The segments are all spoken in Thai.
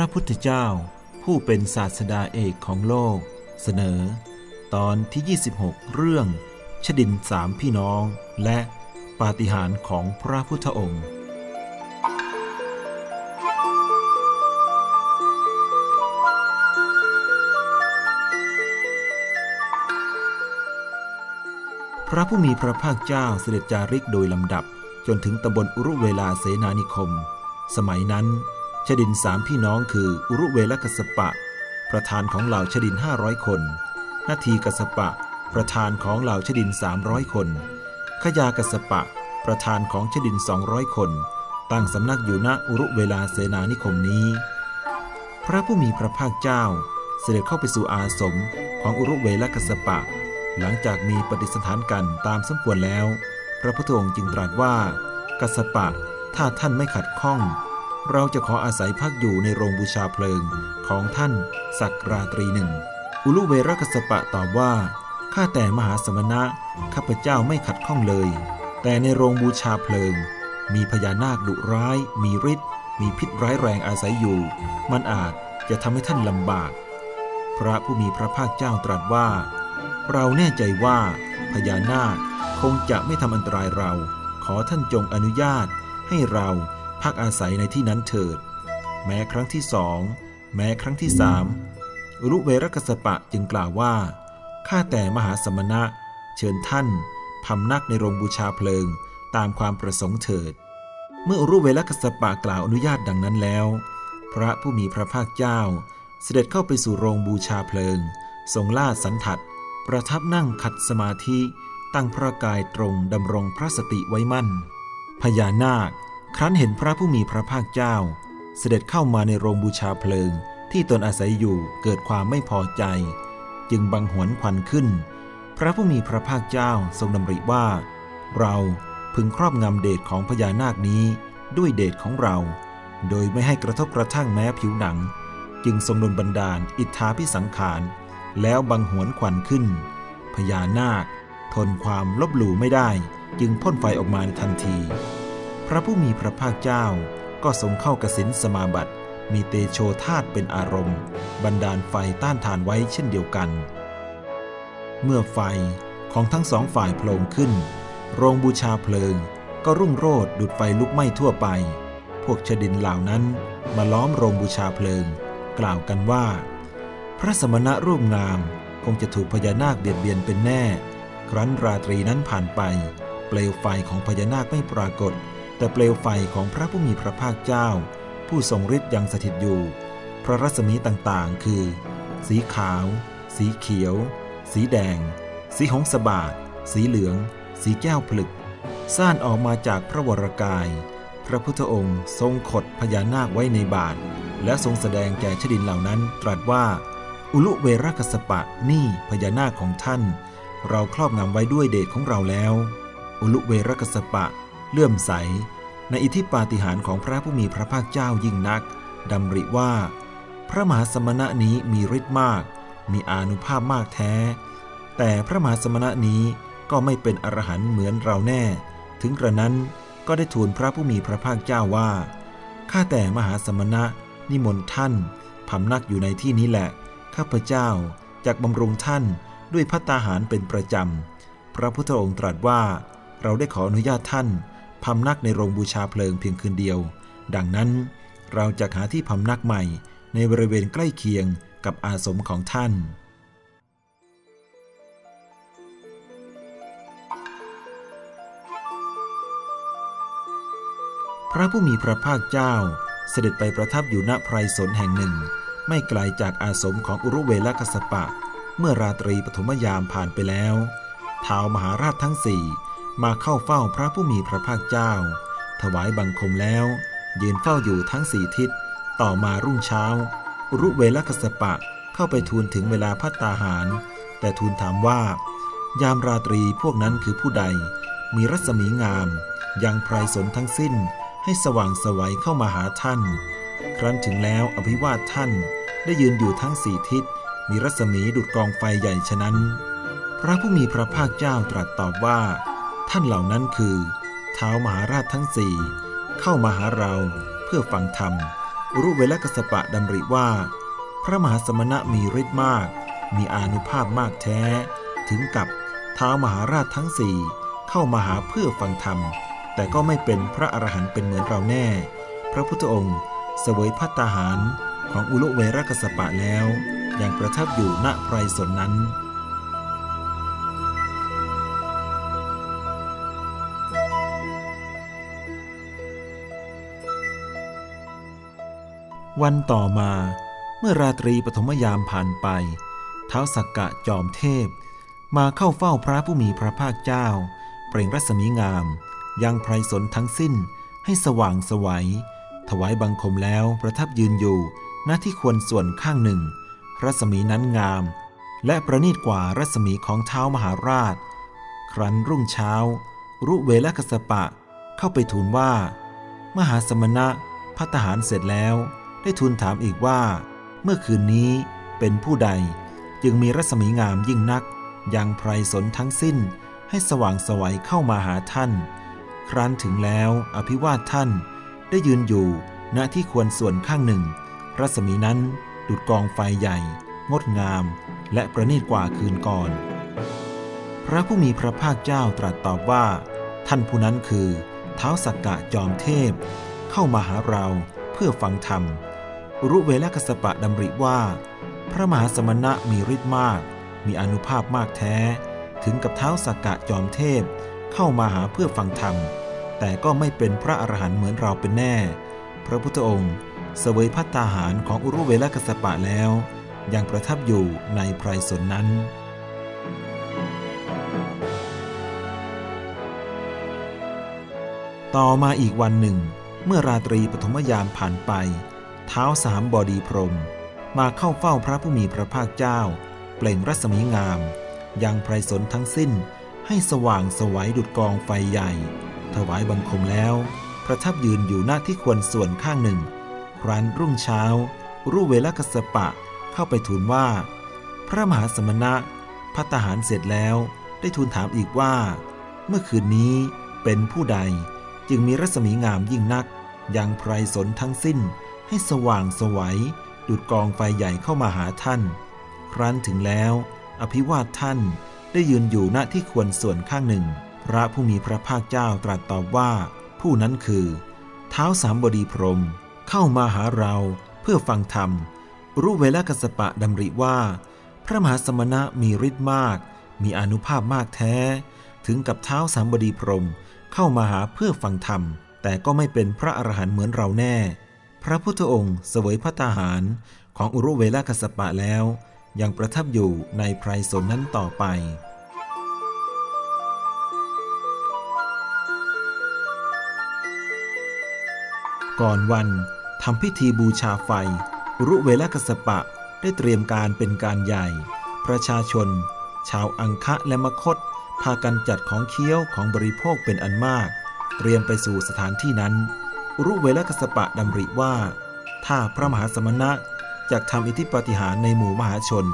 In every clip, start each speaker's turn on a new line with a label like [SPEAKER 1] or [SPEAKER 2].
[SPEAKER 1] พระพุทธเจ้า ผู้เป็นศาสดาเอกของโลก เสนอ ตอนที่ 26 เรื่อง ชดินสามพี่น้อง และปาฏิหาริย์ของพระพุทธองค์พระผู้มีพระภาคเจ้าเสด็จจาริกโดยลำดับ จนถึงตำบลอุรุเวลาเสนานิคม สมัยนั้น ชดินสามพี่น้องคืออุรุเวลกัสปะ ประธานของเหล่าชดินห้าร้อยคน นาทีกัสปะ ประธานของเหล่าชดินสามร้อยคนขยากัสปะ ประธานของชดินสองร้อยคน ตั้งสำนักอยู่ณอุรุเวลาเสนานิคมนี้ พระผู้มีพระภาคเจ้าเสด็จเข้าไปสู่อาสมของอุรุเวลกัสปะ หลังจากมีปฏิสถานกันตามสมควรแล้ว พระพุทธองค์จึงตรัสว่า กัสปะ ถ้าท่านไม่ขัดข้อง เราจะขออาศัยพักอยู่ในโรงบูชาเพลิงของท่านสักราตรีหนึ่ง อุลุเวรกสปะตอบว่า ข้าแต่มหาสมณะ ข้าพเจ้าไม่ขัดข้องเลย แต่ในโรงบูชาเพลิง มีพญานาคดุร้าย มีฤทธิ์ มีพิษร้ายแรงอาศัยอยู่ มันอาจจะทำให้ท่านลำบาก พระผู้มีพระภาคเจ้าตรัสว่า เราแน่ใจว่าพญานาคคงจะไม่ทำอันตรายเรา ขอท่านจงอนุญาตให้เรา พักอาศัยในที่นั้นเถิด แม้ครั้งที่สองแม้ครั้งที่สามอรุเวรกสปะจึงกล่าวว่า ข้าแต่มหาสมณะ เชิญท่านพำนักในโรงบูชาเพลิงตามความประสงค์เถิด เมื่อรุเวรกสปะกล่าวอนุญาตดังนั้นแล้ว พระผู้มีพระภาคเจ้า เสด็จเข้าไปสู่โรงบูชาเพลิง ทรงลาดสันทัดประทับนั่งขัดสมาธิ ตั้งพระกายตรงดำรงพระสติไว้มั่น พญานาค ครั้นเห็นพระผู้มีพระภาคเจ้า เสด็จเข้ามาในโรงบูชาเพลิงที่ตนอาศัยอยู่เกิดความไม่พอใจ จึงบังหวนควันขึ้น พระผู้มีพระภาคเจ้าทรงดำริว่า เราพึงครอบงำเดชของพญานาคนี้ด้วยเดชของเรา โดยไม่ให้กระทบกระทั่งแม้ผิวหนัง จึงทรงดลบันดาลอิทธาพิสังขาร แล้วบังหวนควันขึ้น พญานาค ทนความลบหลู่ไม่ได้ จึงพ่นไฟออกมาในทันที พระผู้มีพระภาคเจ้าก็ทรงเข้ากสินสมาบัติ มีเตโชธาตเป็นอารมณ์ บันดาลไฟต้านทานไว้เช่นเดียวกัน เมื่อไฟของทั้งสองฝ่ายโผล่ขึ้น โรงบูชาเพลิง ก็รุ่งโรดดุดไฟลุกไหม้ทั่วไป พวกชดินเหล่านั้นมาล้อมโรงบูชาเพลิง กล่าวกันว่า พระสมณะรูปงามคงจะถูกพญานาคเบียดเบียนเป็นแน่ ครั้นราตรีนั้นผ่านไป เปลวไฟของพญานาคไม่ปรากฏ แต่เปลวไฟของพระผู้มีพระภาคเจ้า ผู้ทรงฤทธิ์ยังสถิตอยู่ พระรัศมีต่างๆ คือ สีขาว สีเขียว สีแดง สีหงสบาทสีเหลือง สีแก้วผลึกซ่านออกมาจากพระวรกาย พระพุทธองค์ทรงขดพญานาคไว้ในบาท และทรงแสดงแก่ชดินเหล่านั้นตรัสว่า อุลุเวรกสปะนี่พญานาคของท่าน เราครอบงำไว้ด้วยเดชของเราแล้ว อุลุเวรกสปะ เลื่อมใส ในอิทธิปาฏิหาริย์ของพระผู้มีพระภาคเจ้ายิ่งนักดำริว่า พระมหาสมณะนี้มีฤทธิ์มาก มีอานุภาพมากแท้ แต่พระมหาสมณะนี้ก็ไม่เป็นอรหันต์เหมือนเราแน่ ถึงกระนั้นก็ได้ทูลพระผู้มีพระภาคเจ้าว่า ข้าแต่มหาสมณะนิมนต์ท่านพำนักอยู่ในที่นี้แหละ ข้าพเจ้าจากบำรุงท่านด้วยพัตตาหารเป็นประจำ พระพุทธองค์ตรัสว่า เราได้ขออนุญาตท่าน พำนักในโรงบูชาเพลิงเพียงคืนเดียว ดังนั้นเราจะหาที่พำนักใหม่ในบริเวณใกล้เคียงกับอาสมของท่าน พระผู้มีพระภาคเจ้าเสด็จไปประทับอยู่ณไพรสนแห่งหนึ่ง ไม่ไกลาจากอาสมของอุรุเวลกัสปะ เมื่อราตรีปฐมยามผ่านไปแล้วท้าวมหาราชทั้งสี่ มาเข้าเฝ้าพระผู้มีพระภาคเจ้า ถวายบังคมแล้ว ยืนเฝ้าอยู่ทั้งสี่ทิศ ต่อมารุ่งเช้าอุรุเวลกัสปะเข้าไปทูลถึงเวลาพัตตาหาร แต่ทูลถามว่า ยามราตรีพวกนั้นคือผู้ใด มีรัศมีงาม ยังไพรสนทั้งสิ้น ให้สว่างสวัยเข้ามาหาท่าน ครั้นถึงแล้วอภิวาทท่านได้ยืนอยู่ทั้งสี่ทิศ มีรัศมีดุดกองไฟใหญ่ฉะนั้น พระผู้มีพระภาคเจ้าตรัสตอบว่า ท่านเหล่านั้นคือเท้ามหาราชทั้งสี่เข้ามาหาเราเพื่อฟังธรรมรุเวลกสปะดำริว่า พระมหาสมณะมีฤทธิ์มาก มีอานุภาพมากแท้ ถึงกับท้าวมหาราชทั้งสี่เข้ามาหาเพื่อฟังธรรม แต่ก็ไม่เป็นพระอรหันต์เป็นเหมือนเราแน่ พระพุทธองค์เสวยพัตตาหารของอุลเวรกสปะแล้ว ยังประทับอยู่ณไพรสนนั้น วันต่อมาเมื่อราตรีปฐมยามผ่านไป เท้าสักกะจอมเทพ มาเข้าเฝ้าพระผู้มีพระภาคเจ้า เปล่งรัศมีงาม ยังไพรสนทั้งสิ้นให้สว่างสวัย ถวายบังคมแล้วประทับยืนอยู่ณที่ควรส่วนข้างหนึ่ง รัศมีนั้นงาม และประณีตกว่ารัศมีของเท้ามหาราช ครั้นรุ่งเช้า รุเวลกสปะเข้าไปทูลว่า มหาสมณะพัฒหารเสร็จแล้ว ได้ทูลถามอีกว่า เมื่อคืนนี้เป็นผู้ใดจึงมีรัศมีงามยิ่งนัก ยังไพรสนทั้งสิ้นให้สว่างสวัยเข้ามาหาท่าน ครั้นถึงแล้วอภิวาทท่านได้ยืนอยู่ณที่ควรส่วนข้างหนึ่ง รัศมีนั้นดุดกองไฟใหญ่ งดงาม และประณีตกว่าคืนก่อน พระผู้มีพระภาคเจ้าตรัสตอบว่า ท่านผู้นั้นคือเท้าสักกะจอมเทพ เข้ามาหาเราเพื่อฟังธรรม รุเวลกัสปะดำริว่า พระมหาสมณะมีฤทธิ์มาก มีอนุภาพมากแท้ ถึงกับเท้าสักกะจอมเทพเข้ามาหาเพื่อฟังธรรม แต่ก็ไม่เป็นพระอรหันต์เหมือนเราเป็นแน่ พระพุทธองค์ เสวยพัตตาหารของอุรุเวลกัสปะแล้ว ยังประทับอยู่ในไพรสนนั้นต่อมาอีกวันหนึ่ง เมื่อราตรีปฐมยามผ่านไป เท้าสามบอดีพรม มาเข้าเฝ้าพระผู้มีพระภาคเจ้า เปล่งรัศมีงาม ยังไพรสนทั้งสิ้นให้สว่างสวัยดุดกองไฟใหญ่ ถวายบังคมแล้ว ประทับยืนอยู่หน้าที่ควรส่วนข้างหนึ่ง ครั้นรุ่งเช้า รูเวลกสปะเข้าไปทูลว่า พระมหาสมณะพัตหารเสร็จแล้วได้ทูลถามอีกว่า เมื่อคืนนี้เป็นผู้ใดจึงมีรัศมีงามยิ่งนัก ยังไพรสนทั้งสิ้น ให้สว่างสวัยดุดกองไฟใหญ่เข้ามาหาท่าน ครั้นถึงแล้ว อภิวาทท่านได้ยืนอยู่ณที่ควรส่วนข้างหนึ่ง พระผู้มีพระภาคเจ้าตรัสตอบว่า ผู้นั้นคือ เท้าสามบดีพรม เข้ามาหาเราเพื่อฟังธรรม รู้เวลากสปะดำริว่า พระมหาสมณะมีฤทธิ์มาก มีอนุภาพมากแท้ ถึงกับเท้าสามบดีพรมเข้ามาหาเพื่อฟังธรรม แต่ก็ไม่เป็นพระอรหันต์เหมือนเราแน่ ระพุทธองค์เสวยพระตาหารของอุรุเวลากสปะแล้ว ยังประทับอยู่ในไพรสนนั้นต่อไป ก่อนวันทำพิธีบูชาไฟรุเวลกสปะได้เตรียมการเป็นการใหญ่ ประชาชน ชาวอังคะและมคต พากันจัดของเคี้ยวของบริโภคเป็นอันมาก เตรียมไปสู่สถานที่นั้น รุเวลกสปะดำริว่า ถ้าพระมหาสมณะจะทำอิทธิปฏิหารในหมู่มหาชน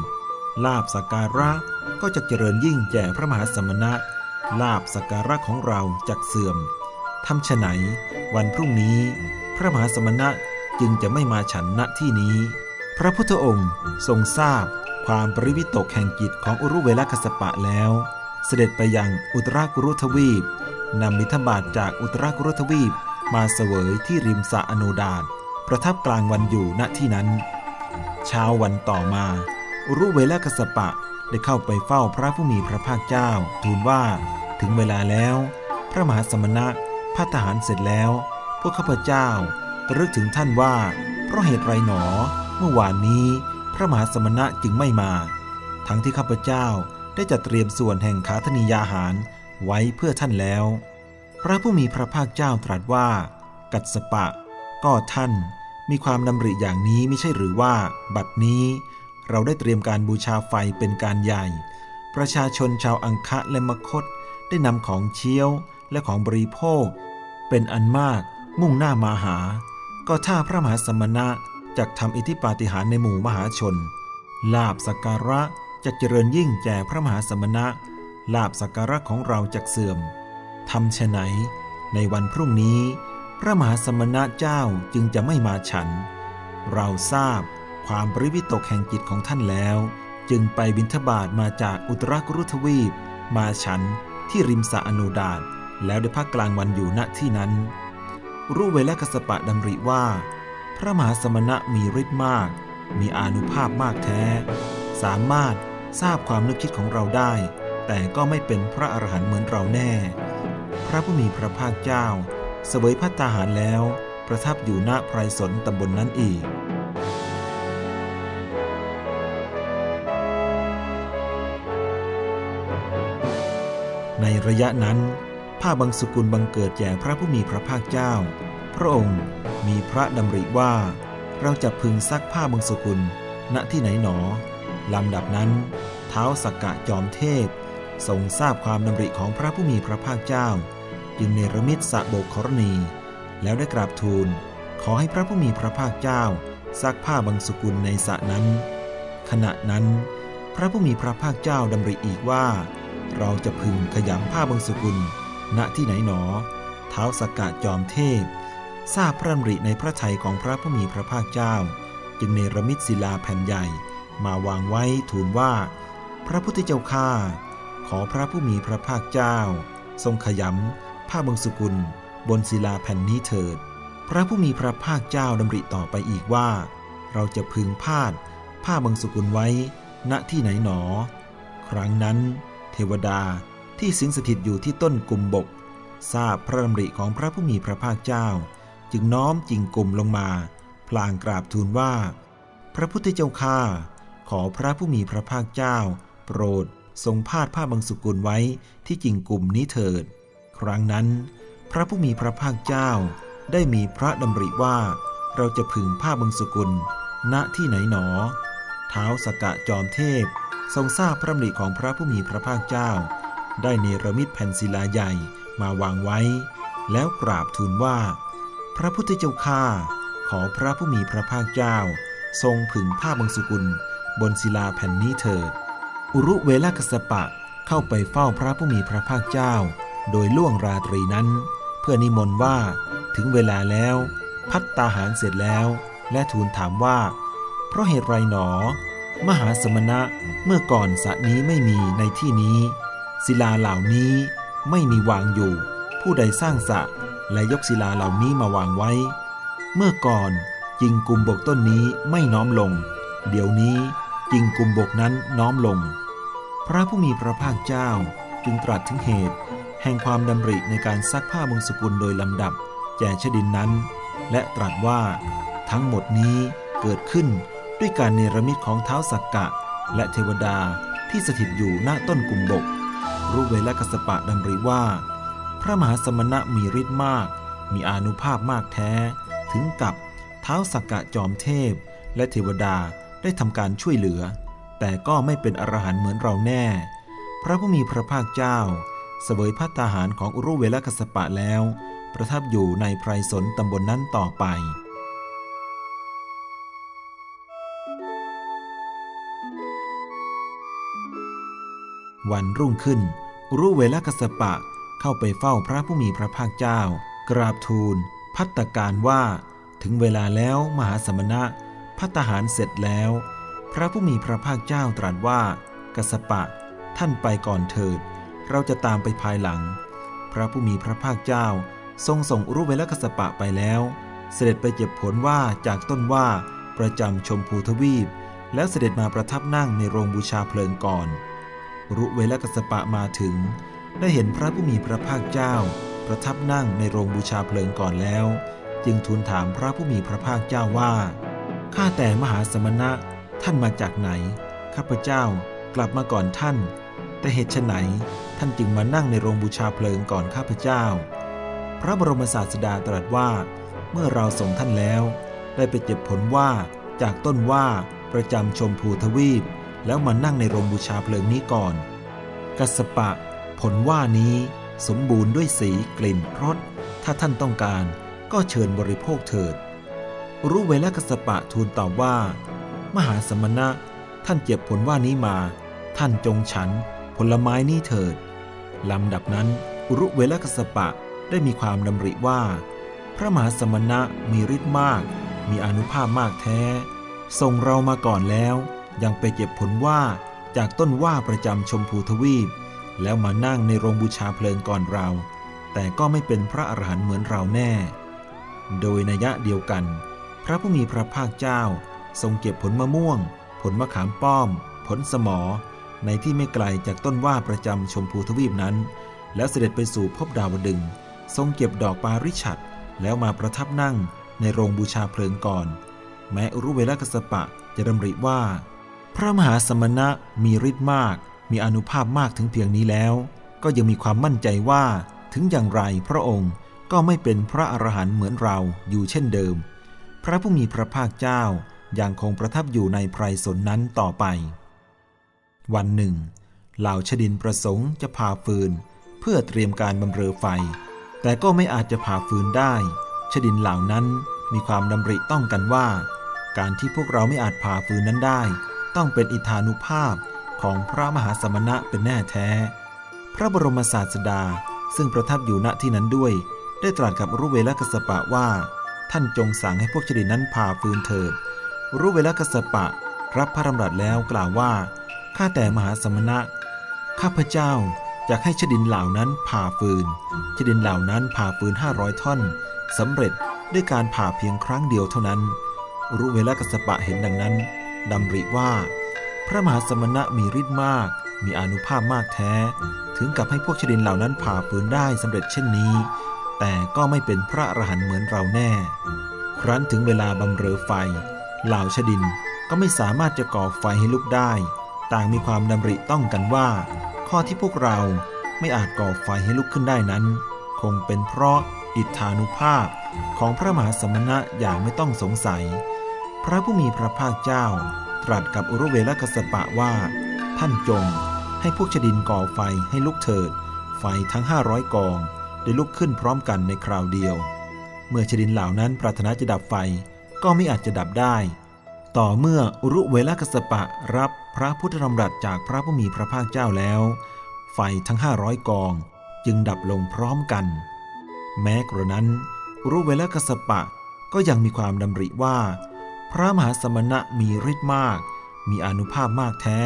[SPEAKER 1] ลาบสักการะก็จะเจริญยิ่งแก่พระมหาสมณะ ลาบสักการะของเราจักเสื่อมทำฉไหน วันพรุ่งนี้ พระมหาสมณะจึงจะไม่มาฉันณที่นี้ พระพุทธองค์ทรงทราบความปริวิตกแห่งจิตของอุรุเวลคสปะแล้ว เสด็จไปยังอุตรากุรุทวีปนำมิถบาทจากอุตรากุรุทวีป มาเสวยที่ริมสะอโนดาตประทับกลางวันอยู่ณที่นั้น เช้าวันต่อมารุเวลกสปะได้เข้าไปเฝ้าพระผู้มีพระภาคเจ้า ทูลว่าถึงเวลาแล้ว พระมหาสมณะพัฒหารเสร็จแล้ว พวกข้าพเจ้าตรึกถึงท่านว่า เพราะเหตุไรหนอ เมื่อวานนี้พระมหาสมณะจึงไม่มา ทั้งที่ข้าพเจ้าได้จัดเตรียมส่วนแห่งขาธนียาหารไว้เพื่อท่านแล้ว พระผู้มีพระภาคเจ้าตรัสว่า กัสปะ ก็ท่านมีความดำริอย่างนี้ไม่ใช่หรือว่า บัดนี้เราได้เตรียมการบูชาไฟเป็นการใหญ่ ประชาชนชาวอังคะและมคตได้นำของเชี่ยวและของบริโภค เป็นอันมากมุ่งหน้ามาหา ก็ถ้าพระมหาสมณะจะทำอิทธิปาฏิหาริย์ในหมู่มหาชน ลาบสักการะจะเจริญยิ่งแก่พระมหาสมณะ ลาบสักการะของเราจะเสื่อม ทำฉไหนในวันพรุ่งนี้ พระมหาสมณะเจ้าจึงจะไม่มาฉัน เราทราบความปริวิตกแห่งจิตของท่านแล้ว จึงไปบิณฑบาตมาจากอุตรกุรุทวีป มาฉันที่ริมสะอนุดาตแล้วได้พักกลางวันอยู่ณที่นั้น รู้เวลกสปะดำริว่า พระมหาสมณะมีฤทธิ์มาก มีอานุภาพมากแท้ สามารถทราบความนึกคิดของเราได้ แต่ก็ไม่เป็นพระอรหันต์เหมือนเราแน่ พระผู้มีพระภาคเจ้า เสวยพัตตาหารแล้ว ประทับอยู่ณไพรสนตำบลนนั้นอีก ในระยะนั้นผ้าบางสกุลบังเกิดแก่พระผู้มีพระภาคเจ้า พระองค์มีพระดำริว่า เราจะพึงซักผ้าบางสกุล ณที่ไหนหนอลำดับนั้น เท้าสักกะจอมเทพ ทรงทราบความดำริของพระผู้มีพระภาคเจ้า จึงเนรมิตสะโบกครณี แล้วได้กราบทูล ขอให้พระผู้มีพระภาคเจ้าซักผ้าบางสุกุลในสระนั้น ขณะนั้น พระผู้มีพระภาคเจ้าดำริอีกว่า เราจะพึงขยำผ้าบางสกุล ณที่ไหนหนอ เท้าสกกะจอมเทพ ทราบพระดำริในพระทัยของพระผู้มีพระภาคเจ้า จึงเนรมิตศิลาแผ่นใหญ่ มาวางไว้ทูลว่า พระพุทธเจ้าข้า ขอพระผู้มีพระภาคเจ้า ทรงขยำผ้าบางสุกุล บนศิลาแผ่นนี้เถิด พระผู้มีพระภาคเจ้าดำริต่อไปอีกว่า เราจะพึงพาดผ้าบางสุกุลไว้ ณที่ไหนหนอ ครั้งนั้น เทวดาที่สิงสถิตอยู่ที่ต้นกุมบก ทราบพระดำริของพระผู้มีพระภาคเจ้า จึงน้อมจิงกลุ่มลงมา พลางกราบทูลว่า พระพุทธเจ้าข้าขอพระผู้มีพระภาคเจ้า โปรด ทรงพาดผ้าบางสุกุลไว้ที่จิงกลุ่มนี้เถิด ครั้งนั้น พระผู้มีพระภาคเจ้า ได้มีพระดำริว่า เราจะพึงผ้าบางสุกุล ณที่ไหนหนอ เท้าสกกะจอมเทพ ทรงทราบพระดำริของพระผู้มีพระภาคเจ้า ได้เนรมิตแผ่นศิลาใหญ่มาวางไว้ แล้วกราบทูลว่า พระพุทธเจ้าข้าขอพระผู้มีพระภาคเจ้า ทรงผึ่งผ้าบางสุกุล บนศิลาแผ่นนี้เถิด อุรุเวลากสปะเข้าไปเฝ้าพระผู้มีพระภาคเจ้า โดยล่วงราตรีนั้น เพื่อนิมนต์ว่าถึงเวลาแล้ว พัตตาหารเสร็จแล้ว และทูลถามว่า เพราะเหตุไรหนอ มหาสมณะเมื่อก่อนสระนี้ไม่มีในที่นี้ ศิลาเหล่านี้ไม่มีวางอยู่ ผู้ใดสร้างสระและยกศิลาเหล่านี้มาวางไว้ เมื่อก่อนจิงกุมบกต้นนี้ไม่น้อมลง เดี๋ยวนี้จิงกุมบกนั้นน้อมลง พระผู้มีพระภาคเจ้าจึงตรัสถึงเหตุ แห่งความดำริในการซักผ้ามงสกุลโดยลำดับแก่ชดินนั้น และตรัสว่า ทั้งหมดนี้เกิดขึ้นด้วยการเนรมิตของเท้าสักกะ และเทวดาที่สถิตอยู่หน้าต้นกุมบก รูปเวลกสปะดำริว่า พระมหาสมณะมีฤทธิ์มาก มีอานุภาพมากแท้ ถึงกับเท้าสักกะจอมเทพ และเทวดาได้ทำการช่วยเหลือ แต่ก็ไม่เป็นอรหันต์เหมือนเราแน่ พระผู้มีพระภาคเจ้า เสวยพัตาหารของอุรุเวลกัสปะแล้ว ประทับอยู่ในไพรสนตำบลนนั้นต่อไปวันรุ่งขึ้นอุรุเวลกัสปะเข้าไปเฝ้าพระผู้มีพระภาคเจ้า กราบทูล พัตการว่า ถึงเวลาแล้วมหาสมณะ พัตตาหารเสร็จแล้ว พระผู้มีพระภาคเจ้าตรัสว่า กสปะ ท่านไปก่อนเถิด เราจะตามไปภายหลัง พระผู้มีพระภาคเจ้า ทรงส่งอุรุเวลกสปะไปแล้ว เสด็จไปเก็บผลว่าจากต้นว่าประจำชมพูทวีป แล้วเสด็จมาประทับนั่งในโรงบูชาเพลิงก่อน รุเวลกสปะมาถึง ได้เห็นพระผู้มีพระภาคเจ้า ประทับนั่งในโรงบูชาเพลิงก่อนแล้ว จึงทูลถามพระผู้มีพระภาคเจ้าว่า ข้าแต่มหาสมณะ ท่านมาจากไหน ข้าพเจ้ากลับมาก่อนท่าน แต่เหตุไฉนท่านจึงมานั่งในโรงบูชาเพลิงก่อนข้าพเจ้า พระบรมศาสดาตรัสว่า เมื่อเราส่งท่านแล้ว ได้ไปเก็บผลว่าจากต้นว่าประจำชมพูทวีป แล้วมานั่งในโรงบูชาเพลิงนี้ก่อน กัสปะ ผลว่านี้สมบูรณ์ด้วยสีกลิ่นรสถ้าท่านต้องการก็เชิญบริโภคเถิด รู้เวลากัสปะทูลตอบว่า มหาสมณะ ท่านเจ็บผลว่านี้มา ท่านจงฉัน ผลไม้นี้เถิดลำดับนั้นอุรุเวลกัสปะได้มีความดำริว่า พระมหาสมณะมีฤทธิ์มาก มีอนุภาพมากแท้ส่งเรามาก่อนแล้ว ยังไปเก็บผลว่าจากต้นว่าประจำชมพูทวีป แล้วมานั่งในโรงบูชาเพลิงก่อนเรา แต่ก็ไม่เป็นพระอรหันต์เหมือนเราแน่ โดยนัยะเดียวกัน พระผู้มีพระภาคเจ้า ทรงเก็บผลมะม่วง ผลมะขามป้อม ผลสมอ ในที่ไม่ไกลจากต้นว่าประจำชมพูทวีปนั้น แล้วเสด็จไปสู่ภพดาวดึง ทรงเก็บดอกปาริชัด แล้วมาประทับนั่งในโรงบูชาเพลิงก่อน แม้อุรุเวลกัสปะจะดำริว่า พระมหาสมณะมีฤทธิ์มาก มีอนุภาพมากถึงเพียงนี้แล้ว ก็ยังมีความมั่นใจว่าถึงอย่างไรพระองค์ก็ไม่เป็นพระอรหันต์เหมือนเราอยู่เช่นเดิม พระผู้มีพระภาคเจ้า ยังคงประทับอยู่ในไพรสนนั้นต่อไป วันหนึ่ง เหล่าชดินประสงค์จะผ่าฟืน เพื่อเตรียมการบำเรอไฟ แต่ก็ไม่อาจจะผ่าฟืนได้ ชดินเหล่านั้นมีความดำริต้องกันว่า การที่พวกเราไม่อาจผ่าฟืนนั้นได้ ต้องเป็นอิทานุภาพของพระมหาสมณะเป็นแน่แท้ พระบรมศาสดาซึ่งประทับอยู่ณที่นั้นด้วย ได้ตรัสกับรุเวลกสปะว่า ท่านจงสั่งให้พวกชดินนั้นผ่าฟืนเถิด รุเวลกสปะ รับพระดำรัสแล้วกล่าวว่า ข้าแต่มหาสมณะ ข้าพเจ้าอยากให้ชดินเหล่านั้นผ่าฟืน ชดินเหล่านั้นผ่าฟืนห้าร้อยท่อนสำเร็จด้วยการผ่าเพียงครั้งเดียวเท่านั้นรุเวลกัสปะเห็นดังนั้นดำริว่า พระมหาสมณะมีฤทธิ์มาก มีอนุภาพมากแท้ ถึงกับให้พวกชดินเหล่านั้นผ่าฟืนได้สำเร็จเช่นนี้ แต่ก็ไม่เป็นพระอรหันต์เหมือนเราแน่ ครั้นถึงเวลาบำเรอไฟ เหล่าชดินก็ไม่สามารถจะก่อไฟให้ลุกได้ ต่างมีความดำริต้องกันว่า ข้อที่พวกเราไม่อาจก่อไฟให้ลุกขึ้นได้นั้น คงเป็นเพราะอิทธานุภาพของพระมหาสมณะอย่างไม่ต้องสงสัย พระผู้มีพระภาคเจ้า ตรัสกับอุรเวลกัสปะว่า ท่านจงให้พวกชดินก่อไฟให้ลุกเถิด ไฟทั้งห้าร้อยกอง ได้ลุกขึ้นพร้อมกันในคราวเดียว เมื่อชดินเหล่านั้นปรารถนาจะดับไฟ ก็ไม่อาจจะดับได้ ต่อเมื่อรุเวลกัสปะรับพระพุทธธรรมรัสจากพระผู้มีพระภาคเจ้าแล้ว ไฟทั้งห้าร้อยกองจึงดับลงพร้อมกัน แม้กระนั้นรุเวลกสปะก็ยังมีความดำริว่า พระมหาสมณะมีฤทธิ์มาก มีอนุภาพมากแท้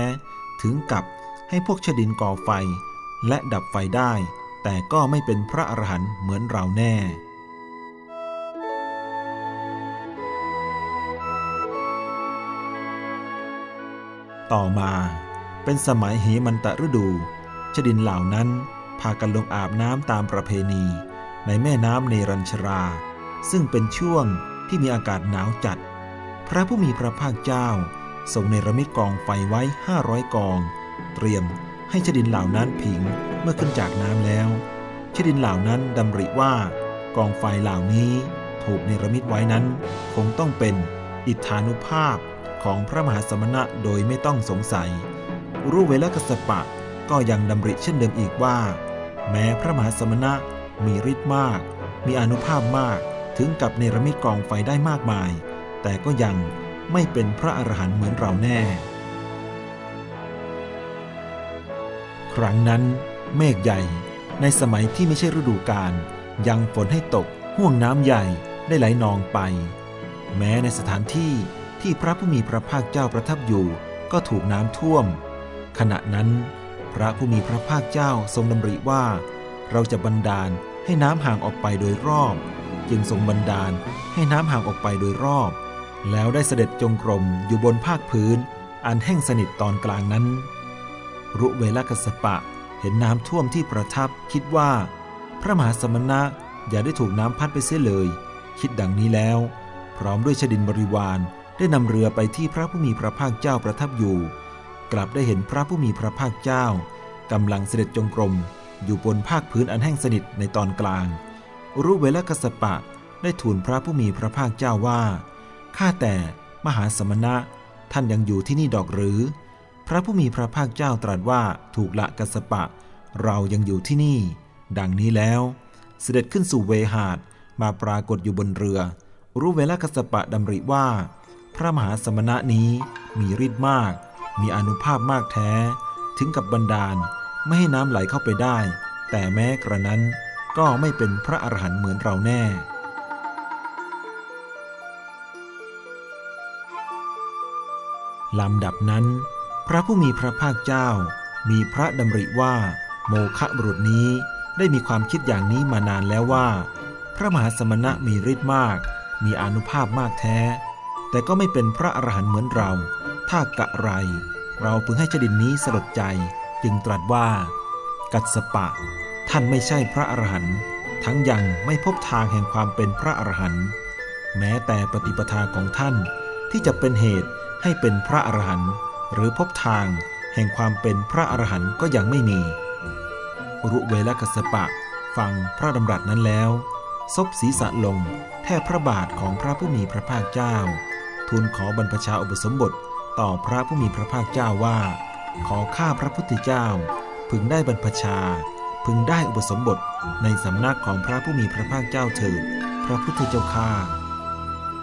[SPEAKER 1] ถึงกับให้พวกชดินก่อไฟและดับไฟได้ แต่ก็ไม่เป็นพระอรหันต์เหมือนเราแน่ ต่อมาเป็นสมัยเหมันตะฤดู ชดินเหล่านั้นพากันลงอาบน้ำตามประเพณี ในแม่น้ำเนรัญชรา ซึ่งเป็นช่วงที่มีอากาศหนาวจัด พระผู้มีพระภาคเจ้าทรงเนรมิตกองไฟไว้ห้าร้อยกอง เตรียมให้ชดินเหล่านั้นผิงเมื่อขึ้นจากน้ำแล้ว ชดินเหล่านั้นดำริว่ากองไฟเหล่านี้ถูกเนรมิตไว้นั้น คงต้องเป็นอิทธานุภาพ ของพระมหาสมณะโดยไม่ต้องสงสัย รู้เวลกสปะก็ยังดำริเช่นเดิมอีกว่า แม้พระมหาสมณะมีฤทธิ์มาก มีอนุภาพมากถึงกับเนรมิตกองไฟได้มากมาย แต่ก็ยังไม่เป็นพระอรหันต์เหมือนเราแน่ ครั้งนั้นเมฆใหญ่ในสมัยที่ไม่ใช่ฤดูกาลยังฝนให้ตกห่วงน้ำใหญ่ได้ไหลนองไป แม้ในสถานที่ ที่พระผู้มีพระภาคเจ้าประทับอยู่ก็ถูกน้ำท่วม ขณะนั้นพระผู้มีพระภาคเจ้าทรงดำริว่า เราจะบันดาลให้น้ำห่างออกไปโดยรอบ จึงทรงบันดาลให้น้ำห่างออกไปโดยรอบ แล้วได้เสด็จจงกรมอยู่บนภาคพื้น อันแห้งสนิทตอนกลางนั้น รุเวลกัสปะเห็นน้ำท่วมที่ประทับคิดว่า พระมหาสมณะอย่าได้ถูกน้ำพัดไปเสียเลย คิดดังนี้แล้ว พร้อมด้วยชดินบริวาร ได้นำเรือไปที่พระผู้มีพระภาคเจ้าประทับอยู่ กลับได้เห็นพระผู้มีพระภาคเจ้ากำลังเสด็จจงกรม อยู่บนภาคพื้นอันแห้งสนิทในตอนกลางรุเวลกัสปะได้ทูลพระผู้มีพระภาคเจ้าว่า ข้าแต่มหาสมณะ ท่านยังอยู่ที่นี่ดอกหรือ พระผู้มีพระภาคเจ้าตรัสว่าถูกละกัสปะ เรายังอยู่ที่นี่ ดังนี้แล้ว เสด็จขึ้นสู่เวหาดมาปรากฏอยู่บนเรือ รู้เวลากัสปะดำริว่า พระมหาสมณะนี้มีฤทธิ์มาก มีอนุภาพมากแท้ ถึงกับบันดาลไม่ให้น้ำไหลเข้าไปได้ แต่แม้กระนั้นก็ไม่เป็นพระอรหันต์เหมือนเราแน่ ลำดับนั้น พระผู้มีพระภาคเจ้า มีพระดำริว่า โมคะบุรุษนี้ได้มีความคิดอย่างนี้มานานแล้วว่า พระมหาสมณะมีฤทธิ์มาก มีอนุภาพมากแท้ แต่ก็ไม่เป็นพระอรหันต์เหมือนเรา ถ้ากะไร เราพึงให้ชดินนี้สลดใจ จึงตรัสว่า กัสปะ ท่านไม่ใช่พระอรหันต์ทั้งยังไม่พบทางแห่งความเป็นพระอรหันต์แม้แต่ปฏิปทาของท่านที่จะเป็นเหตุให้เป็นพระอรหันต์หรือพบทางแห่งความเป็นพระอรหันต์ก็ยังไม่มี รุเวลกัสปะ ฟังพระดำรัสนั้นแล้ว ซบศีรษะลงแทบพระบาทของพระผู้มีพระภาคเจ้า ทูลขอบรรพชาอุปสมบทต่อพระผู้มีพระภาคเจ้าว่า ขอข้าพระพุทธเจ้า พึงได้บรรพชา พึงได้อุปสมบทในสำนักของพระผู้มีพระภาคเจ้าเถิด พระพุทธเจ้าข้า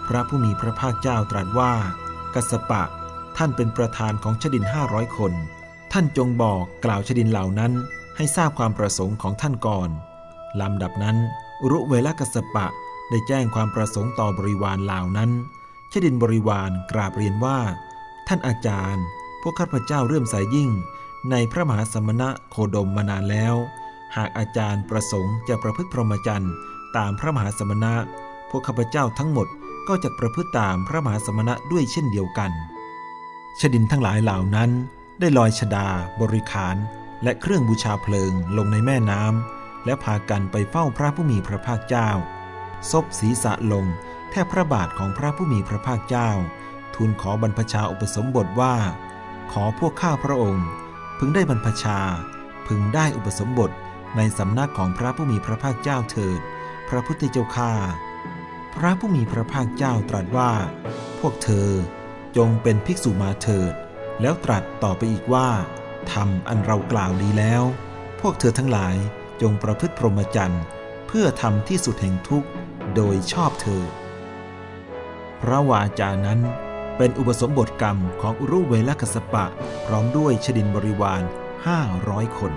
[SPEAKER 1] พระผู้มีพระภาคเจ้าตรัสว่า กัสปะ ท่านเป็นประธานของชดินห้าร้อยคน ท่านจงบอกกล่าวชดินเหล่านั้น ให้ทราบความประสงค์ของท่านก่อนลำดับนั้นรุเวลกัสปะได้แจ้งความประสงค์ต่อบริวารเหล่านั้น ชดินบริวารกราบเรียนว่า ท่านอาจารย์ พวกข้าพเจ้าเรื่มใสยยิ่ง ในพระมหาสมณะโคดมมานานแล้ว หากอาจารย์ประสงค์จะประพฤติพรหมจรรย์ตามพระมหาสมณะ พวกข้าพเจ้าทั้งหมดก็จะประพฤติตามพระมหาสมณะด้วยเช่นเดียวกัน ชดินทั้งหลายเหล่านั้น ได้ลอยชดา บริขาร และเครื่องบูชาเพลิงลงในแม่น้ำและพากันไปเฝ้าพระผู้มีพระภาคเจ้าซบศีรษะลง แทบพระบาทของพระผู้มีพระภาคเจ้า ทูลขอบรรพชาอุปสมบทว่า ขอพวกข้าพระองค์ พึงได้บรรพชา พึงได้อุปสมบทในสำนักของพระผู้มีพระภาคเจ้าเถิด พระพุทธเจ้าข้าพระผู้มีพระภาคเจ้าตรัสว่า พวกเธอจงเป็นภิกษุมาเถิด แล้วตรัสต่อไปอีกว่าทำอันเรากล่าวดีแล้ว พวกเธอทั้งหลายจงประพฤติพรหมจรรย์ เพื่อทำที่สุดแห่งทุกข์โดยชอบเธอ พระวาจานั้น เป็นอุปสมบทกรรมของอุรุเวลกัสปะ พร้อมด้วยชดินบริวารห้าร้อยคน